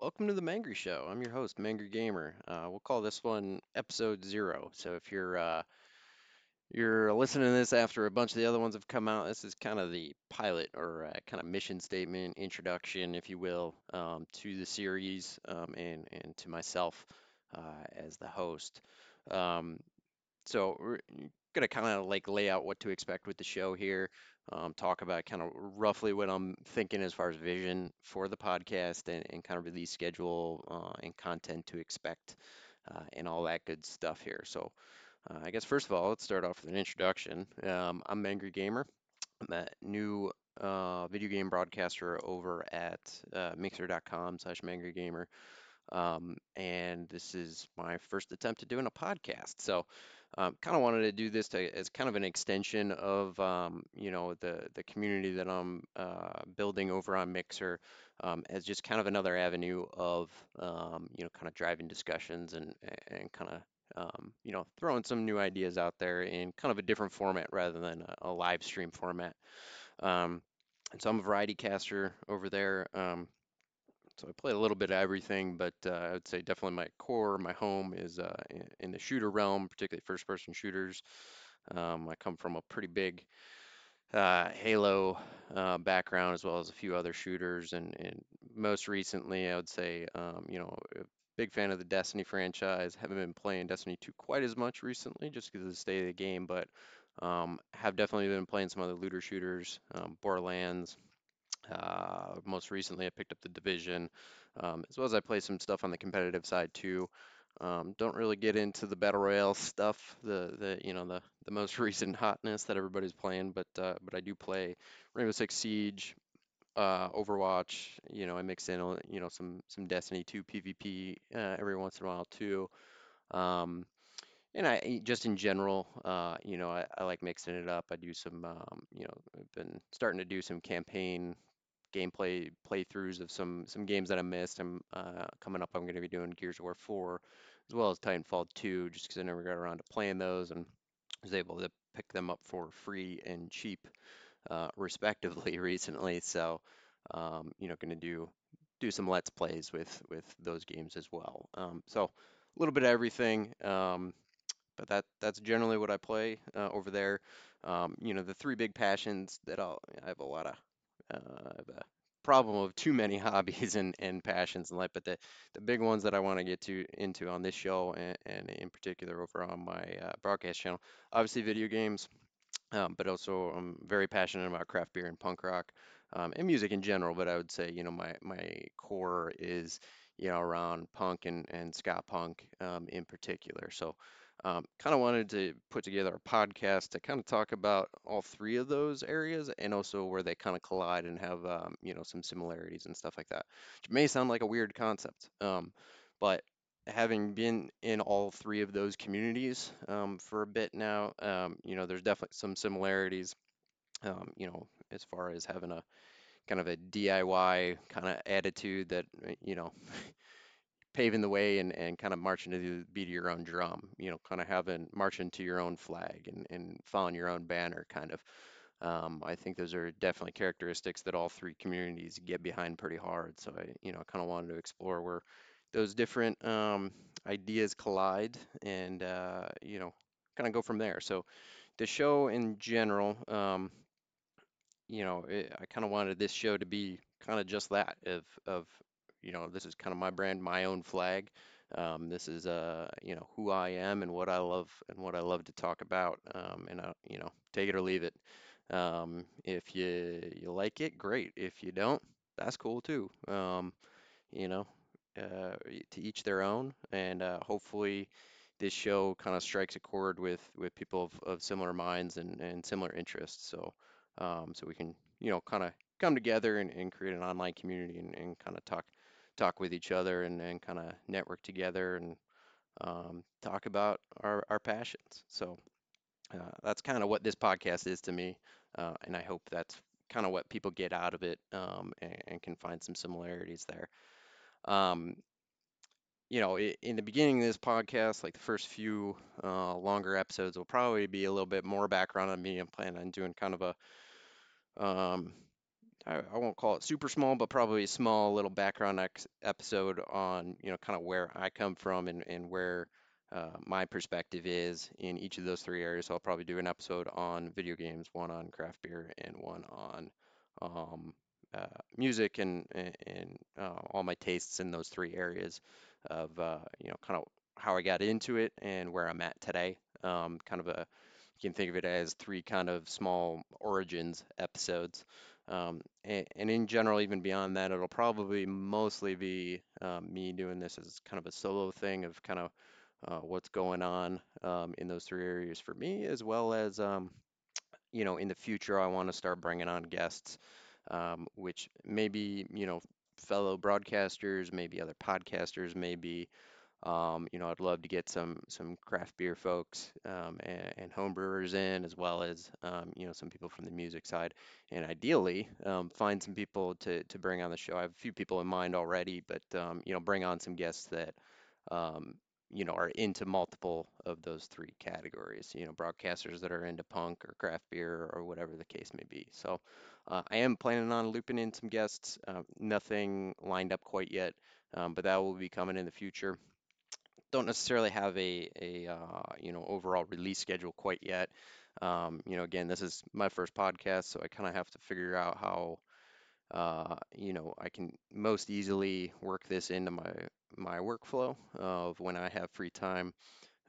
Welcome to the Mangry Show. I'm your host, Mangry Gamer. Uh, we'll call this one episode zero. So if you're uh, you're listening to this after a bunch of the other ones have come out, this is kind of the pilot or uh, kind of mission statement, introduction, if you will, um, to the series um, and and to myself uh, as the host. Um, so we're gonna kind of like lay out what to expect with the show here. Um, talk about kind of roughly what I'm thinking as far as vision for the podcast and, and kind of release schedule uh, and content to expect uh, and all that good stuff here. So uh, I guess first of all, let's start off with an introduction. Um, I'm Angry Gamer. I'm a new uh, video game broadcaster over at uh, mixer.com slash mangrygamer. Um, and this is my first attempt at doing a podcast. So, um, kind of wanted to do this to, as kind of an extension of, um, you know, the the community that I'm uh, building over on Mixer, um, as just kind of another avenue of, um, you know, kind of driving discussions and and kind of, um, you know, throwing some new ideas out there in kind of a different format rather than a, a live stream format. Um, and so I'm a variety caster over there. Um, so I play a little bit of everything, but uh, I would say definitely my core, my home is uh, in, in the shooter realm, particularly first-person shooters. Um, I come from a pretty big uh, Halo uh, background as well as a few other shooters, and, and most recently, I would say, um, you know, a big fan of the Destiny franchise. Haven't been playing Destiny 2 quite as much recently, just because of the state of the game, but um, have definitely been playing some other looter shooters, um, Borderlands. Uh, most recently, I picked up the Division, um, as well as I play some stuff on the competitive side too. Um, don't really get into the battle royale stuff, the the you know the the most recent hotness that everybody's playing, but uh, but I do play Rainbow Six Siege, uh, Overwatch. You know, I mix in you know some some Destiny 2 PvP uh, every once in a while too. Um, and I just in general, uh, you know, I, I like mixing it up. I do some, um, you know, I've been starting to do some campaign gameplay playthroughs of some some games that I missed. I'm uh, coming up. I'm going to be doing Gears of War 4 as well as Titanfall 2, just because I never got around to playing those and was able to pick them up for free and cheap, uh, respectively, recently. So, um, you know, going to do do some let's plays with with those games as well. Um, so a little bit of everything. Um, but that that's generally what I play uh, over there. Um, you know, the three big passions that I'll, I have a lot of uh, a problem of too many hobbies and, and passions in life, but the, the big ones that I want to get to into on this show and, and in particular over on my uh, broadcast channel, obviously video games, um, but also I'm very passionate about craft beer and punk rock um, and music in general. But I would say, you know, my my core is, you know, around punk and and ska punk um, in particular. So, um, kind of wanted to put together a podcast to kind of talk about all three of those areas and also where they kind of collide and have, um, you know, some similarities and stuff like that. Which may sound like a weird concept, um, but having been in all three of those communities um, for a bit now, um, you know, there's definitely some similarities, um, you know, as far as having a kind of a DIY kind of attitude that, uh, you know, paving the way and, and kind of marching to the beat of your own drum, you know, kind of having marching to your own flag and, and following your own banner kind of. Um, I think those are definitely characteristics that all three communities get behind pretty hard. So I, you know, I kind of wanted to explore where those different um, ideas collide and, uh, you know, kind of go from there. So the show in general, um, you know, it, I kind of wanted this show to be kind of just that of, of, you know, this is kind of my brand, my own flag. Um, this is, uh, you know, who I am and what I love and what I love to talk about. Um, and, uh, you know, take it or leave it. Um, if you you like it, great. If you don't, that's cool too. Um, you know, uh, to each their own, and uh, hopefully this show kind of strikes a chord with with people of, of similar minds and, and similar interests. So um, so we can you know kind of come together and, and create an online community and, and kind of talk talk with each other and, and kind of network together and um, talk about our, our passions. So uh, that's kind of what this podcast is to me, uh, and I hope that's kind of what people get out of it um, and, and can find some similarities there. Um, you know, in the beginning of this podcast, like the first few uh, longer episodes will probably be a little bit more background on me. I'm planning on doing kind of a, um, I, I won't call it super small, but probably a small little background episode on, you know, kind of where I come from and, and where uh, my perspective is in each of those three areas. So I'll probably do an episode on video games, one on craft beer, and one on um, uh, music and and, and uh, all my tastes in those three areas of, uh, you know, kind of how I got into it and where I'm at today. Um, kind of a you can think of it as three kind of small origins episodes. Um, and, and in general, even beyond that, it'll probably mostly be um, me doing this as kind of a solo thing of kind of uh, what's going on um, in those three areas for me, as well as, um, you know, in the future, I want to start bringing on guests, um, which maybe, you know, fellow broadcasters, maybe other podcasters, maybe um, you know, I'd love to get some some craft beer folks um, and, and home brewers in, as well as um, you know some people from the music side, and ideally um, find some people to to bring on the show. I have a few people in mind already, but um, you know, bring on some guests that um, you know are into multiple of those three categories. You know, broadcasters that are into punk or craft beer or whatever the case may be. So uh, I am planning on looping in some guests. Uh, nothing lined up quite yet, but that will be coming in the future don't necessarily have a a uh, you know overall release schedule quite yet. Um, you know, again, this is my first podcast, so I kind of have to figure out how uh, you know I can most easily work this into my my workflow of when I have free time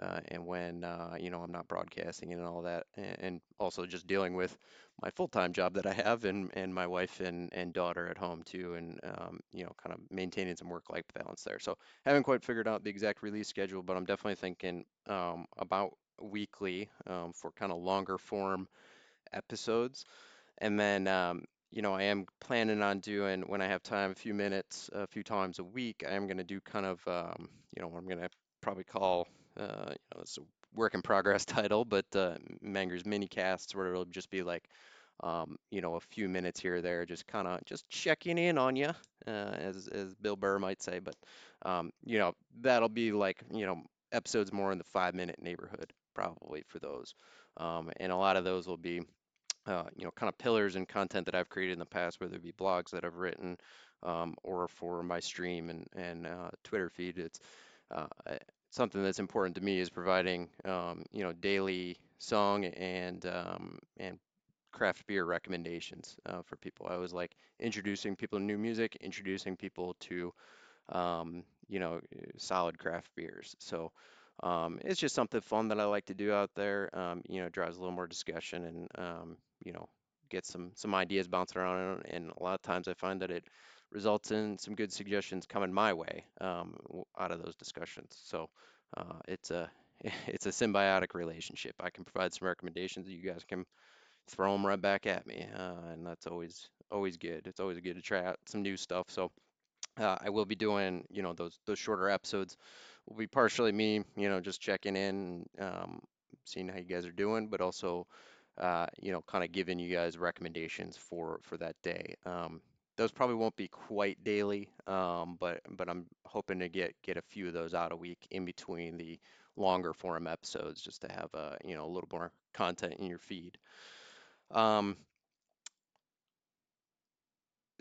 uh, and when uh, you know I'm not broadcasting and all that, and, and also just dealing with my full-time job that I have and and my wife and and daughter at home too, and um, you know kind of maintaining some work-life balance there. So haven't quite figured out the exact release schedule, but I'm definitely thinking um, about weekly um, for kind of longer form episodes. And then, um, you know, I am planning on doing, when I have time, a few minutes, a few times a week, I am going to do kind of, um, you know, what I'm going to probably call, uh, you know, it's a work in progress title, but uh, Mangry's mini casts, where it'll just be like, um, you know, a few minutes here or there, just kind of just checking in on you, uh, as as Bill Burr might say. But, um, you know, that'll be like, you know, episodes more in the five minute neighborhood, probably for those. Um, and a lot of those will be uh, you know, kind of pillars and content that I've created in the past, whether it be blogs that I've written um, or for my stream and and uh, Twitter feed. It's uh, something that's important to me is providing um, you know daily song and um, and craft beer recommendations uh, for people. I always like introducing people to new music, introducing people to um, you know solid craft beers. So. Um, it's just something fun that I like to do out there. Um, you know, drives a little more discussion and um, you know, get some some ideas bouncing around. And a lot of times I find that it results in some good suggestions coming my way um, out of those discussions. So uh, it's a it's a symbiotic relationship. I can provide some recommendations, that you guys can throw them right back at me, uh, and that's always always good. It's always good to try out some new stuff. So uh, I will be doing, you know, those those shorter episodes will be partially me, you know, just checking in, um, seeing how you guys are doing, but also, uh, you know, kind of giving you guys recommendations for for that day. Um, those probably won't be quite daily, um, but but I'm hoping to get get a few of those out a week in between the longer form episodes, just to have a you know a little more content in your feed. Um,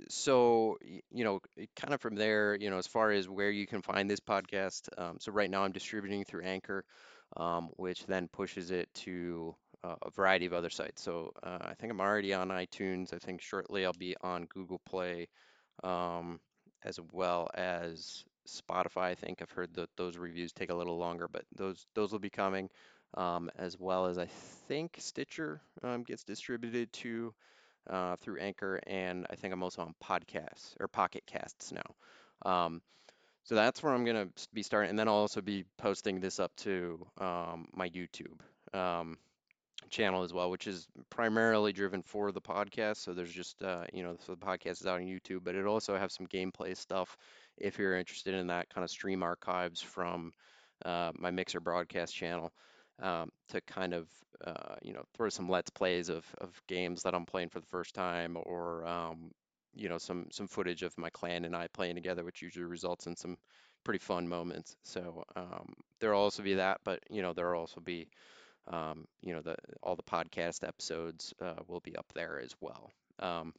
so you know kind of from there you know as far as where you can find this podcast um, so right now i'm distributing through anchor um, which then pushes it to a variety of other sites. So uh, i think i'm already on itunes. I think shortly i'll be on google play um, as well as spotify. I think i've heard that those reviews take a little longer but those those will be coming um, as well as i think stitcher um, gets distributed to uh, through Anchor, and I think I'm also on podcasts or Pocket Casts now. Um, so that's where I'm gonna be starting, and then I'll also be posting this up to um, my YouTube. Um, channel as well, which is primarily driven for the podcast. So there's just uh, you know, so the podcast is out on YouTube, but it also have some gameplay stuff if you're interested in that kind of stream archives from uh, my Mixer broadcast channel um, to kind of uh, you know throw some let's plays of, of games that I'm playing for the first time or um, you know some some footage of my clan and I playing together which usually results in some pretty fun moments so um, there'll also be that but you know there'll also be um, you know the all the podcast episodes uh, will be up there as well um,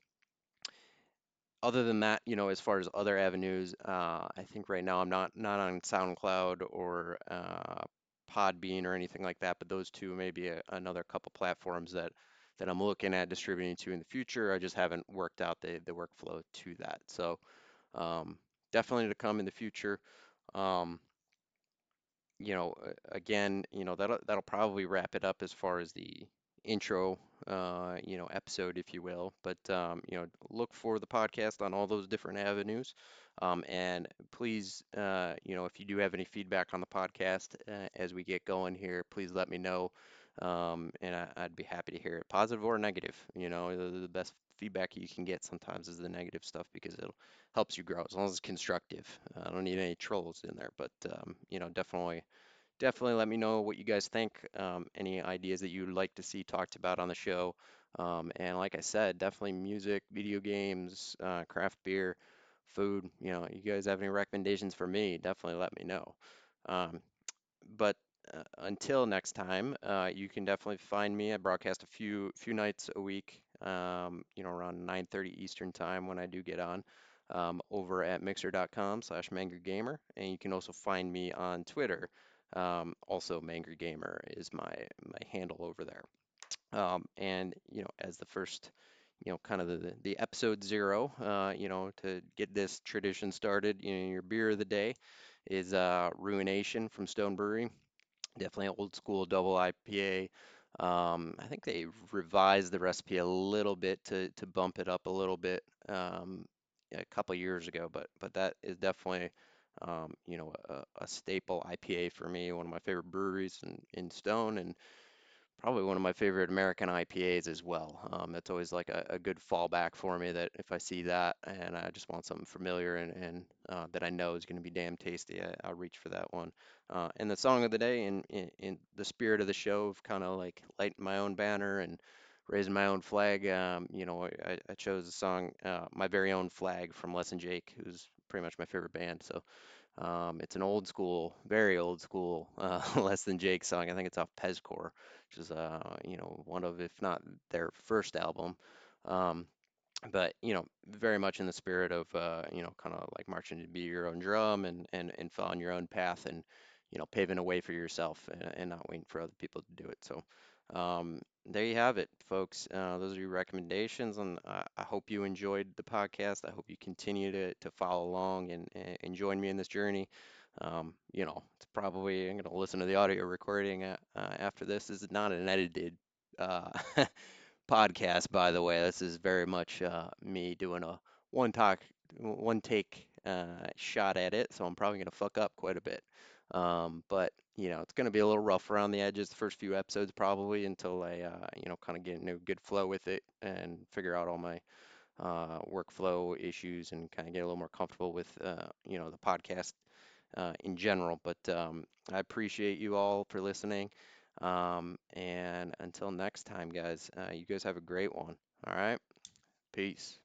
other than that, you know, as far as other avenues, uh, I think right now I'm not not on SoundCloud or uh, Podbean or anything like that, but those two may be another couple platforms that that I'm looking at distributing to in the future. I just haven't worked out the the workflow to that. So um, definitely to come in the future. Um, you know, again, you know, that'll that'll probably wrap it up as far as the intro, uh, you know, episode, if you will. But um, you know, look for the podcast on all those different avenues. Um, and please, uh, you know, if you do have any feedback on the podcast uh, as we get going here, please let me know. Um, and I, I'd be happy to hear it, positive or negative. You know, the, the best feedback you can get sometimes is the negative stuff because it helps you grow as long as it's constructive. I don't need any trolls in there, but um, you know, definitely definitely let me know what you guys think. Um, any ideas that you'd like to see talked about on the show. Um, and like I said, definitely music, video games, uh, craft beer, food. You know, you guys have any recommendations for me? Definitely let me know. Um, but uh, until next time, uh, you can definitely find me. I broadcast a few few nights a week, um, you know, around 9:30 Eastern time when I do get on, um, over at mixer.com slash. And you can also find me on Twitter. Um, also, MangryGamer is my my handle over there. Um, and you know, as the first, you know, kind of the the episode zero, uh, you know, to get this tradition started, you know, your beer of the day is uh, Ruination from Stone Brewery. Definitely old school double IPA. Um, I think they revised the recipe a little bit to to bump it up a little bit um, a couple years ago, but but that is definitely um, you know a, a staple IPA for me. One of my favorite breweries in, in Stone, and Probably one of my favorite American IPAs as well. Um, it's always like a, a good fallback for me that if I see that and I just want something familiar and, and uh, that I know is going to be damn tasty, I, I'll reach for that one. Uh, and the song of the day, in, in, in the spirit of the show of kind of like lighting my own banner and raising my own flag, um, you know, I, I chose the song uh, My Very Own Flag from Less Than Jake, who's pretty much my favorite band. So um, it's an old school, very old school, uh, Less Than Jake song. I think it's off Pezcore, which is, uh, you know, one of, if not their first album. Um, but, you know, very much in the spirit of, uh, you know, kind of like marching to be your own drum and, and, and following your own path and, you know, paving a way for yourself and, and not waiting for other people to do it. So, um, there you have it, folks. Uh, those are your recommendations, and I, I hope you enjoyed the podcast. I hope you continue to, to follow along and, and join me in this journey. Um, you know, it's probably I'm going to listen to the audio recording uh, uh, after this. This is not an edited uh, podcast, by the way. This is very much uh, me doing a one talk, one take uh, shot at it, so I'm probably gonna fuck up quite a bit. Um, but you know, it's gonna be a little rough around the edges the first few episodes probably until I uh, you know kind of get into a good flow with it and figure out all my uh, workflow issues and kind of get a little more comfortable with uh, you know the podcast uh, in general. But um, I appreciate you all for listening. Um, and until next time, guys, uh, you guys have a great one. All right. Peace.